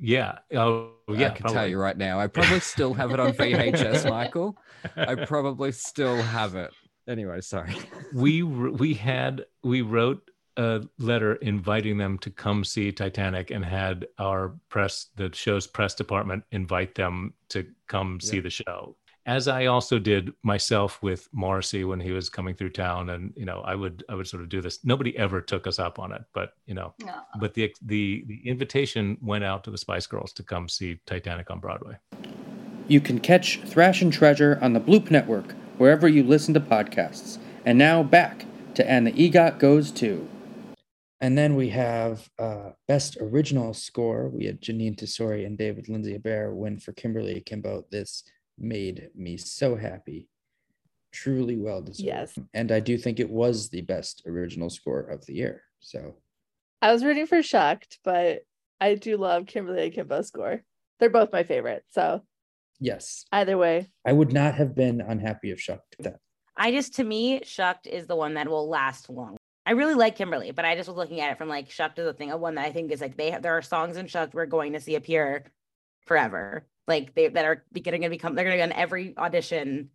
Yeah. Oh, yeah. I can tell you right now. I probably still have it on VHS, Michael. I probably still have it. Anyway, sorry. we we had we wrote a letter inviting them to come see Titanic and had our press the show's press department invite them to come see the show as I also did myself with Morrissey when he was coming through town and you know I would I would sort of do this nobody ever took us up on it but you know but the the the invitation went out to the Spice Girls to come see Titanic on Broadway You can catch Thrash and Treasure on the Bloop Network, wherever you listen to podcasts. And now back to And the EGOT Goes To. And then we have uh, Best Original Score. We had Jeanine Tesori and David Lindsay-Abaire win for Kimberly Akimbo. This made me so happy. Truly well deserved. Yes. And I do think it was the best original score of the year. So I was rooting for Shucked, but I do love Kimberly and Akimbo's score. They're both my favorite. So yes, either way, I would not have been unhappy if Shucked did that. I just to me, Shucked is the one that will last long. I really like Kimberly, but I just was looking at it from like Shucked is a thing, a one that I think is like they have there are songs in Shucked we're going to see appear forever. Like they that are going to become they're going to be on every audition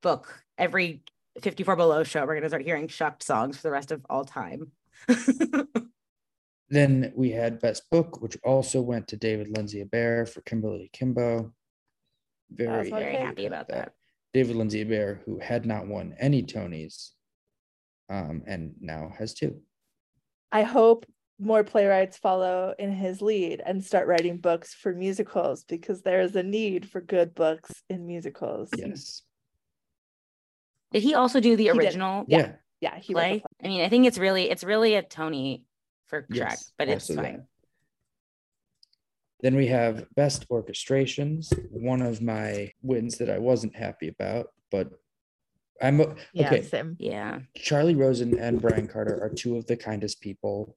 book, every 54 below show. We're going to start hearing Shucked songs for the rest of all time. Then we had Best Book, which also went to David Lindsay-Abaire for Kimberly Akimbo. Very, my Very happy about that. David Lindsay-Abaire, who had not won any Tonys, um, and now has two. I hope more playwrights follow in his lead and start writing books for musicals because there is a need for good books in musicals. Yes. Did he also do the He original Yeah. Yeah. Yeah, he wrote play? I mean, I think it's really it's really a Tony for track, Yes, but it's also that. fine. Then we have best orchestrations. One of my wins that I wasn't happy about, but I'm o- Yeah, okay. same. Yeah. Charlie Rosen and Bryan Carter are two of the kindest people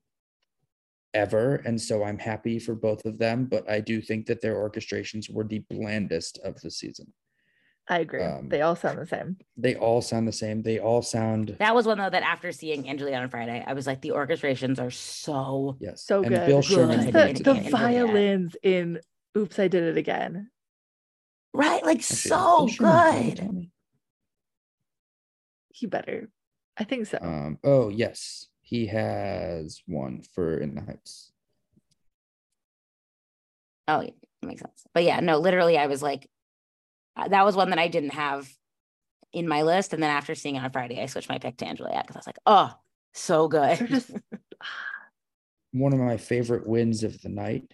ever. And so I'm happy for both of them, but I do think that their orchestrations were the blandest of the season. I agree. Um, they all sound the same. They all sound the same. They all sound That was one though that after seeing & Juliet on Friday, I was like, the orchestrations are so yes. So and good. Bill Sherman. Good. The, made it the Yeah. violins in Oops, I Did It Again. right, like Actually, so Bill Sherman Tommy good. Tommy? He better. I think so. Um, oh yes, he has one for In the Heights. Oh, yeah, that makes sense. But yeah, no, literally, I was like, uh, that was one that I didn't have in my list, and then after seeing it on Friday, I switched my pick to & Juliet because I was like, oh, so good. One of my favorite wins of the night.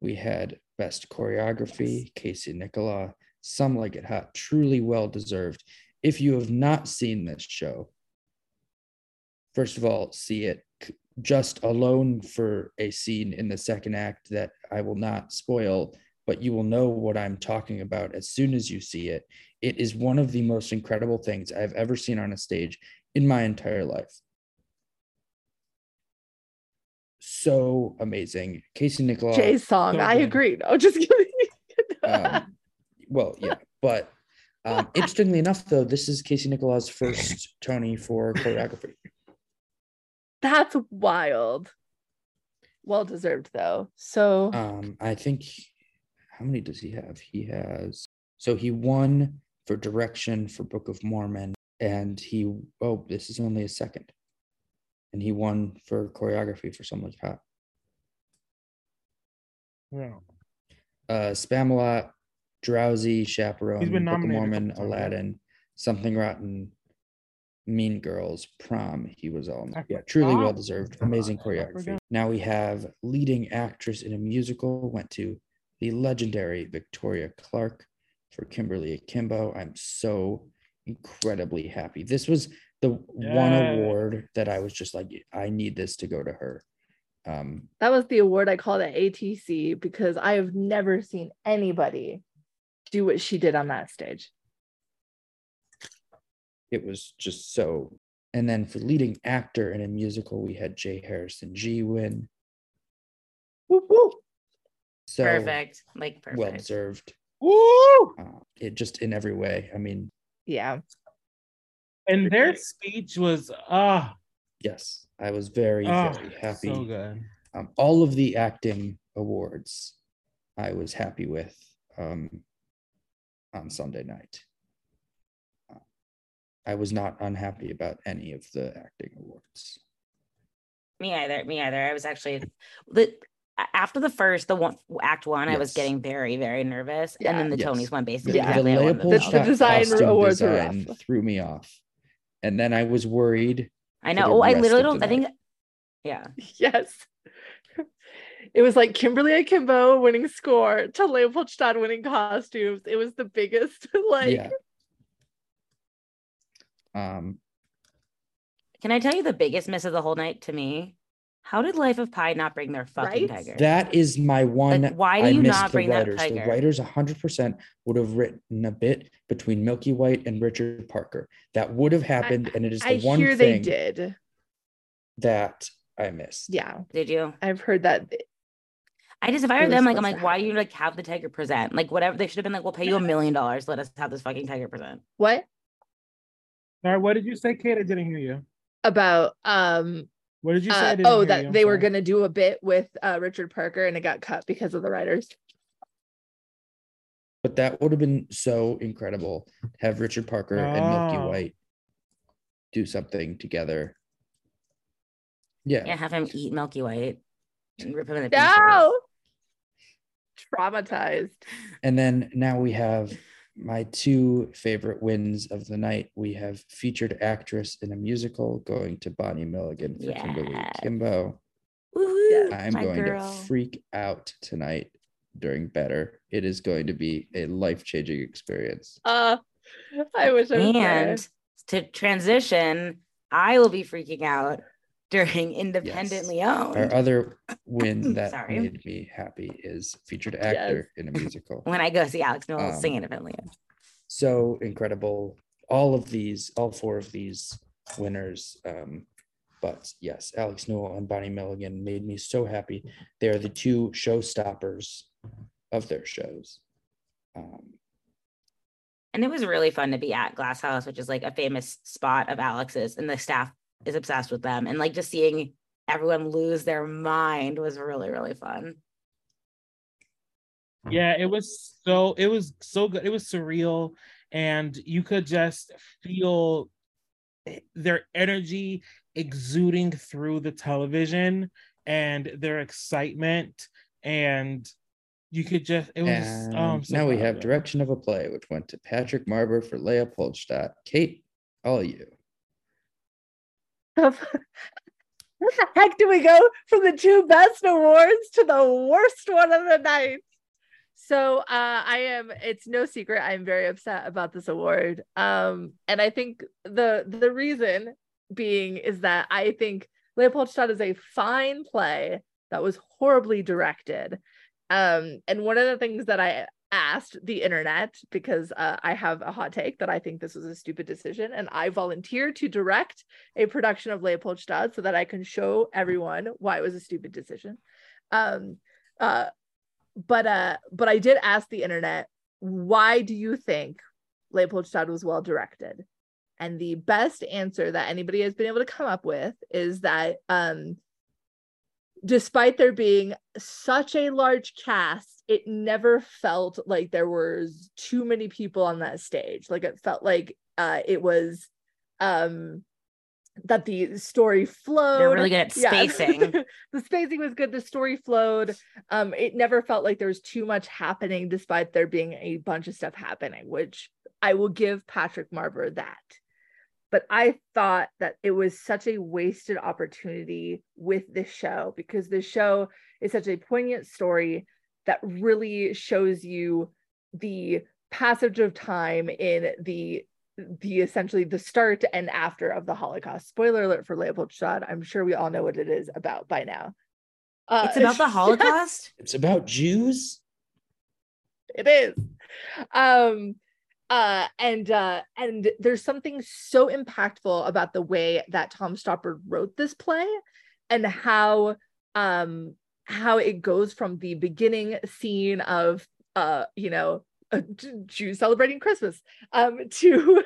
We had best choreography, Casey Nicholaw, Some Like It Hot, truly well deserved. If you have not seen this show, first of all, see it just alone for a scene in the second act that I will not spoil, but you will know what I'm talking about as soon as you see it. It is one of the most incredible things I've ever seen on a stage in my entire life. So amazing. Casey Nicholaw. Jay's song. so I agree. No, just kidding. um, well, yeah, but um, interestingly enough, though, this is Casey Nicholaw's first Tony for choreography. That's wild. Well deserved though. So Um, I think how many does he have? He has so he won for direction for Book of Mormon, and he oh, this is only a second, and he won for choreography for Something Like Hot. Yeah. uh Spamalot, Drowsy, Chaperone, He's been Book of Mormon, couple times, yeah. Aladdin, Something Rotten, Mean Girls, Prom. He was all yeah, truly well deserved. Amazing choreography. Now we have leading actress in a musical went to the legendary Victoria Clark for Kimberly Akimbo. I'm so incredibly happy. This was the one award that I was just like, I need this to go to her. Um, that was the award I called at ATC because I have never seen anybody do what she did on that stage. It was just so and then for leading actor in a musical we had J. Harrison Ghee win Whoop, whoop. so perfect. Like well perfect. deserved Woo! uh, it just in every way i mean Yeah. And their speech was ah yes i was very ah, very happy so good. um, all of the acting awards i was happy with um, on sunday night Uh, i was not unhappy about any of the acting awards Me either. Me either. I was actually the after the first, the one act one, I was getting very, very nervous. Yeah. And then the Yes. Tonys one basically. Yeah. the exactly I won Leopold The- the design awards were design rough. threw me off and then i was worried I know. Oh, I literally don't. the I think. Yeah. Yes. It was like Kimberly Akimbo winning score to Leopoldstadt winning costumes. It was the biggest like yeah um Can I tell you the biggest miss of the whole night to me? How did Life of Pi not bring their fucking Right? tiger? that is my one why do I you not the bring that writers the writers 100% would have written a bit between milky white and richard parker that would have happened and it is the I one hear they did. that i missed Yeah. Did you? I've heard that I just if I were them, like I'm like, to why you like have the tiger present? Like whatever they should have been like, we'll pay you a million dollars. Let us have this fucking tiger present. what Sorry, what did you say, Kate? I didn't hear you. about um What did you say? Uh, oh that you. I'm they were gonna do a bit with uh Richard Parker and it got cut because of the writers. but that would have been so incredible. Have richard parker and milky Oh. white do something together yeah, Yeah, have him eat Milky White and rip him in the pieces. No traumatized. and then now we have my two favorite wins of the night. We have featured actress in a musical going to Bonnie Milligan for Kimberly Yes. Kimbo. Woohoo! I'm going girl. to freak out tonight during Better. It is going to be a life changing experience. Uh I wish was there. And to transition, I will be freaking out during independently owned. Our other win that made me happy is featured actor in a musical. when I go see Alex Newell Um, sing independently owned. so incredible. All of these, all four of these winners. Um, but yes, Alex Newell and Bonnie Milligan made me so happy. They are the two showstoppers of their shows. Um, And it was really fun to be at Glass House, which is like a famous spot of Alex's, and the staff is obsessed with them. And like just seeing everyone lose their mind was really, really fun. Yeah, it was so it was so good. It was surreal, and you could just feel their energy exuding through the television and their excitement, and you could just it was. Oh, and oh, so now we have it. direction of a play, which went to Patrick Marber for Leopoldstadt. Kate, all you. Where the heck do we go from the two best awards to the worst one of the night? So uh, I am. It's no secret. I'm very upset about this award. Um, and I think the the reason being is that I think Leopoldstadt is a fine play that was horribly directed. Um, and one of the things that I asked the internet because uh, I have a hot take that I think this was a stupid decision, and I volunteered to direct a production of Leopoldstadt so that I can show everyone why it was a stupid decision. Um, uh, but uh, but I did ask the internet, why do you think Leopoldstadt was well directed? And the best answer that anybody has been able to come up with is that um, despite there being such a large cast, it never felt like there was too many people on that stage. Like it felt like uh, it was um, that the story flowed. They're really good at Yeah. spacing. the spacing was good. The story flowed. Um, it never felt like there was too much happening, despite there being a bunch of stuff happening, which I will give Patrick Marber that. But I thought that it was such a wasted opportunity with this show because the show is such a poignant story that really shows you the passage of time in the the essentially the start and after of the Holocaust. Spoiler alert for Leopoldstadt. I'm sure we all know what it is about by now. Uh, It's about the Holocaust. It's about Jews. it is. Um uh and uh and there's something so impactful about the way that Tom Stoppard wrote this play and how um how it goes from the beginning scene of uh you know a J- Jews celebrating Christmas um to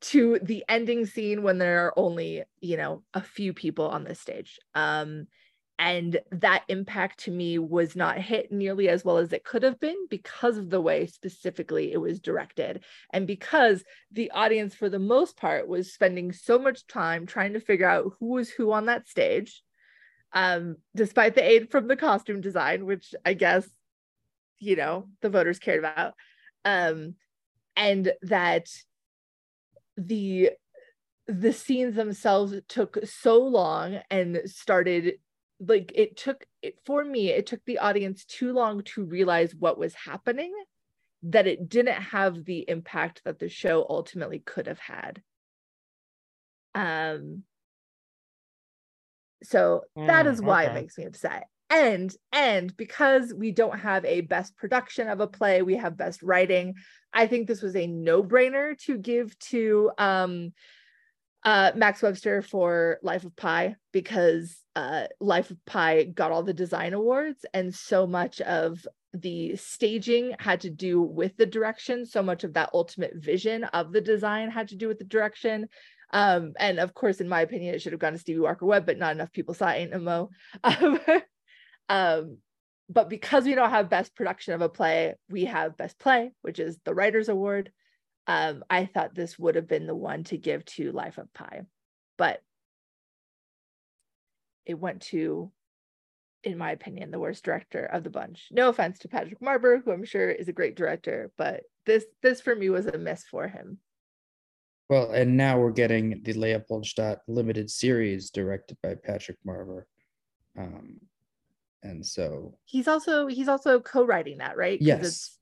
to the ending scene when there are only you know a few people on the stage. Um and that impact to me was not hit nearly as well as it could have been because of the way specifically it was directed and because the audience for the most part was spending so much time trying to figure out who was who on that stage um despite the aid from the costume design which i guess you know the voters cared about um and that the the scenes themselves took so long and started like it took it for me it took the audience too long to realize what was happening that it didn't have the impact that the show ultimately could have had. Um so that Mm, is why okay. it makes me upset. And and because we don't have a best production of a play we have best writing i think this was a no-brainer to give to um uh max webster for life of pi because uh life of pi got all the design awards and so much of the staging had to do with the direction. So much of that ultimate vision of the design had to do with the direction um and of course in my opinion it should have gone to stevie walker webb but not enough people saw ain't no mo. Um, um but because we don't have best production of a play we have best play which is the writers award. Um i thought this would have been the one to give to life of pi but it went to in my opinion the worst director of the bunch. No offense to patrick marber who i'm sure is a great director but this this for me was a miss for him Well, and now we're getting the Leopoldstadt limited series directed by Patrick Marber. Um, and so, he's also he's also co-writing that right yes, it's-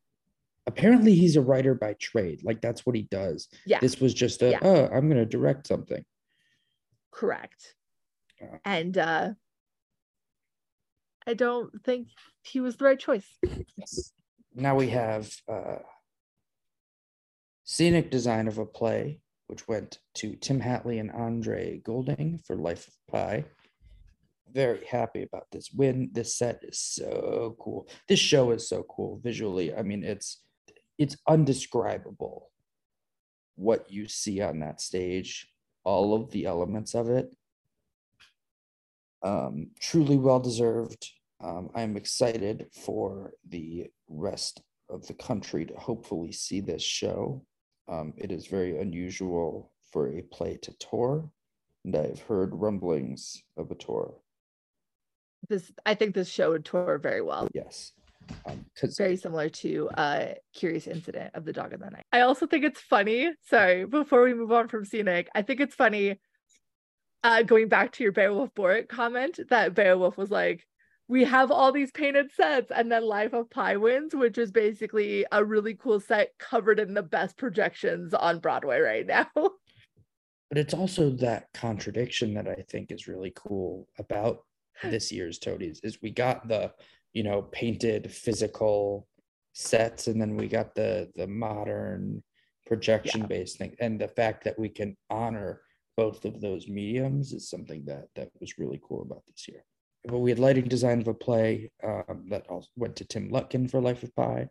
apparently he's a writer by trade. Like that's what he does. yeah This was just a, Yeah. oh, I'm going to direct something. correct Yeah. And uh I don't think he was the right choice. Now we have uh, scenic design of a play, which went to Tim Hatley and Andre Goulding for Life of Pi. Very happy about this win. This set is so cool. This show is so cool visually. I mean, it's it's undescribable what you see on that stage, all of the elements of it. Um, truly well deserved. Um, I'm excited for the rest of the country to hopefully see this show. Um, it is very unusual for a play to tour, and I've heard rumblings of a tour. This I think this show would tour very well. Yes, because Very similar to uh Curious Incident of the Dog in the Night. I also think it's funny. Sorry, before we move on from scenic, I think it's funny uh going back to your Beowulf Boritt comment that Beowulf was like, we have all these painted sets, and then Life of Pi wins, which is basically a really cool set covered in the best projections on Broadway right now. but it's also that contradiction that I think is really cool about this year's Toadies is we got the you know painted physical sets and then we got the the modern projection based thing. And the fact that we can honor both of those mediums is something that that was really cool about this year but we had lighting design of a play um, that also went to tim lutkin for life of pi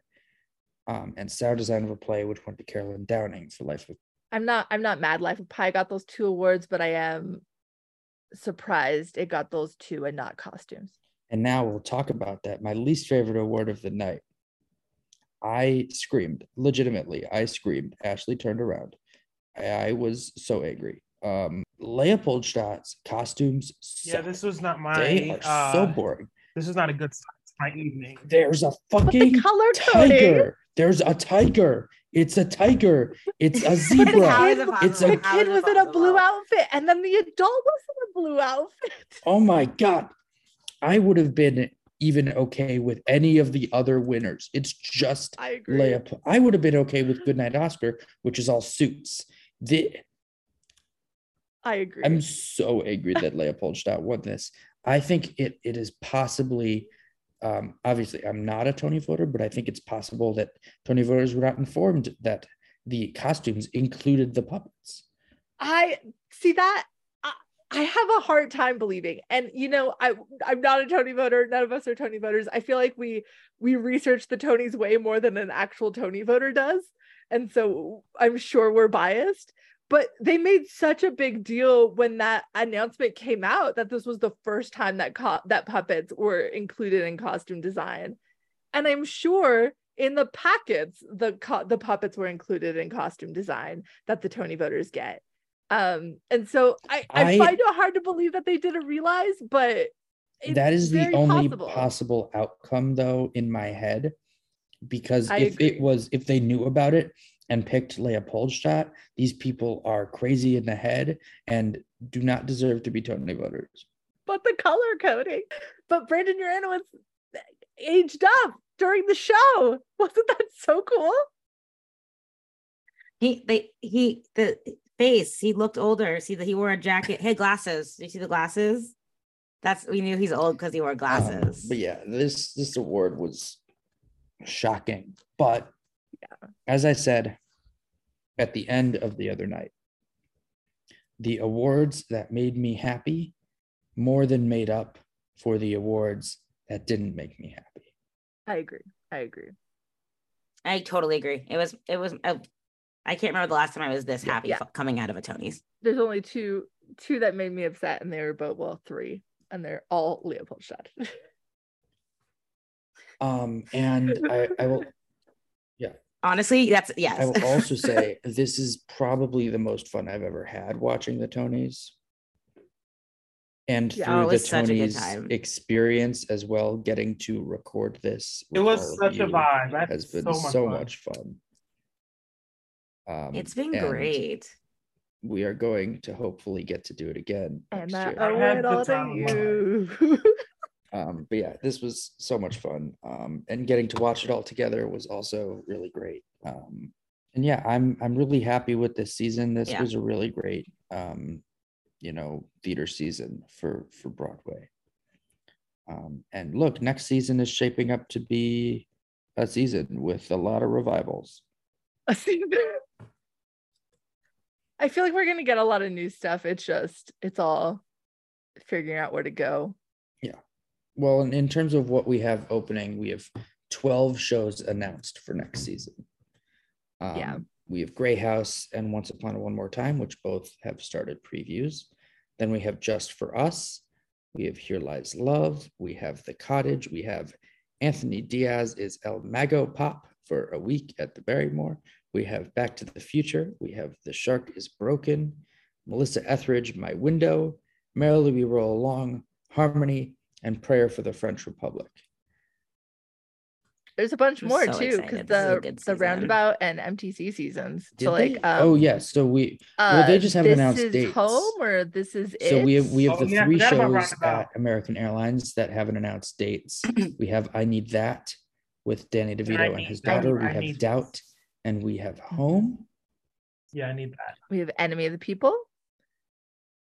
um, and sound design of a play which went to carolyn downing for life of I'm not I'm not mad Life of Pi got those two awards, but I am surprised it got those two and not costumes. And now we'll talk about that. My least favorite award of the night. I screamed, legitimately. I screamed. Ashley turned around. I, I was so angry. Um, Leopoldstadt's costumes. Yeah, this was not my. they are uh, so boring. This is not a good start to my evening. There's a But the fucking color coding. tiger. There's a tiger. It's a tiger. It's a zebra. How is It's a- The kid is was in a blue outfit, and then the adult was in a blue outfit. Oh my god. I would have been even okay with any of the other winners. It's just I agree. Leopold. I would have been okay with Goodnight Oscar, which is all suits. The, I agree. I'm so angry that Leopoldstadt won this. I think it it is possibly, um, obviously, I'm not a Tony voter, but I think it's possible that Tony voters were not informed that the costumes included the puppets. I see that. I, I have a hard time believing, and you know, I I'm not a Tony voter. None of us are Tony voters. I feel like we we research the Tonys way more than an actual Tony voter does, and so I'm sure we're biased. But they made such a big deal when that announcement came out that this was the first time that co- that puppets were included in costume design, and I'm sure in the packets the co- the puppets were included in costume design that the Tony voters get. Um, and so I, I, I- find it hard to believe that they didn't realize, but that is the only possible. possible outcome though in my head because I if agree. it was if they knew about it and picked Leopoldstadt, these people are crazy in the head and do not deserve to be Tony voters. But the color coding. But Brandon Uranowitz aged up during the show. Wasn't that so cool? He they he the face he looked older. See that he wore a jacket. He had glasses. Do you see the glasses? That's we knew he's old because he wore Um, glasses. but yeah, this this award was shocking. But as I said at the end of the other night, the awards that made me happy more than made up for the awards that didn't make me happy. I agree. I agree. I totally agree. It was it was uh, I can't remember the last time I was this Yeah, happy yeah. coming out of a Tony's. There's only two two that made me upset, and they were both well three, and they're all Leopoldstadt. Um, and I, I will Honestly, that's yes. I will also say this is probably the most fun I've ever had watching the Tonys. And Yeah, through oh, the was such a good Tonys experience as well, getting to record this. It was such a vibe. That's Has been so so much much, fun. fun. Um, it's been great. We are going to hopefully get to do it again and next that year. I owe it all to of you. Um, but yeah, this was so much fun. Um, and getting to watch it all together was also really great. Um, and yeah, I'm I'm really happy with this season. This Yeah. was a really great um, you know, theater season for for Broadway. Um, and look, next season is shaping up to be a season with a lot of revivals. A season. I feel like we're gonna get a lot of new stuff. It's just it's all figuring out where to go. Well, in, in terms of what we have opening, we have 12 shows announced for next season. Yeah. Um, We have Grey House and Once Upon a One More Time, which both have started previews. Then we have Just for Us. We have Here Lies Love. We have The Cottage. We have Anthony Diaz is El Mago Pop for a week at the Barrymore. We have Back to the Future. We have The Shark is Broken. Melissa Etheridge, My Window. Merrily We Roll Along, Harmony, and Prayer for the French Republic. There's a bunch I'm more so too, because excited. This is a the the roundabout and MTC seasons. Did so like, um, oh yes. So we well, they uh, just haven't this announced is dates. home or this is it. So we have we have Oh, the yeah, three shows at American Airlines that haven't announced dates. we have I Need That with Danny DeVito and his daughter. Need- we have Need Doubt and we have Home. Yeah, I need that. we have Enemy of the People.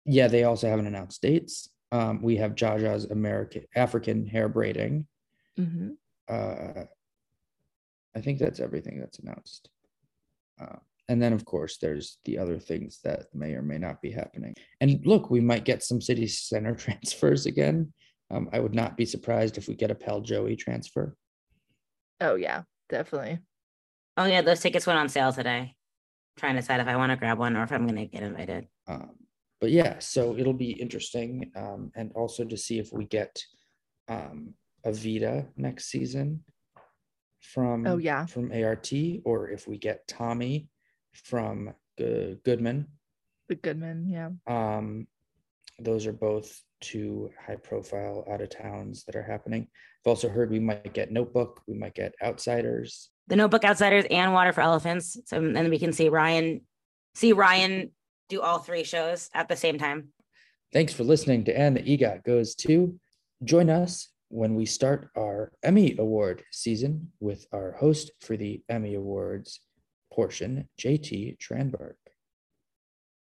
Yeah, they also haven't announced dates. Um, we have Jaja's American African hair braiding. hmm Uh, I think that's everything that's announced. Uh, and then, of course, there's the other things that may or may not be happening. And look, we might get some city center transfers again. Um, I would not be surprised if we get a Pal Joey transfer. Oh yeah, definitely. Oh yeah, those tickets went on sale today. trying to decide if I want to grab one or if I'm gonna get invited. Um, but yeah, so it'll be interesting, um, and also to see if we get um, a Vita next season from Oh, yeah. from ART, or if we get Tommy from Go- Goodman. The Goodman, yeah. Um, those are both two high profile out of towns that are happening. I've also heard we might get Notebook, we might get Outsiders. The Notebook Outsiders and Water for Elephants. So and then we can see Ryan, see Ryan do all three shows at the same time. Thanks for listening to And the EGOT Goes To. Join us when we start our Emmy Award season with our host for the Emmy Awards portion, JT Tranberg.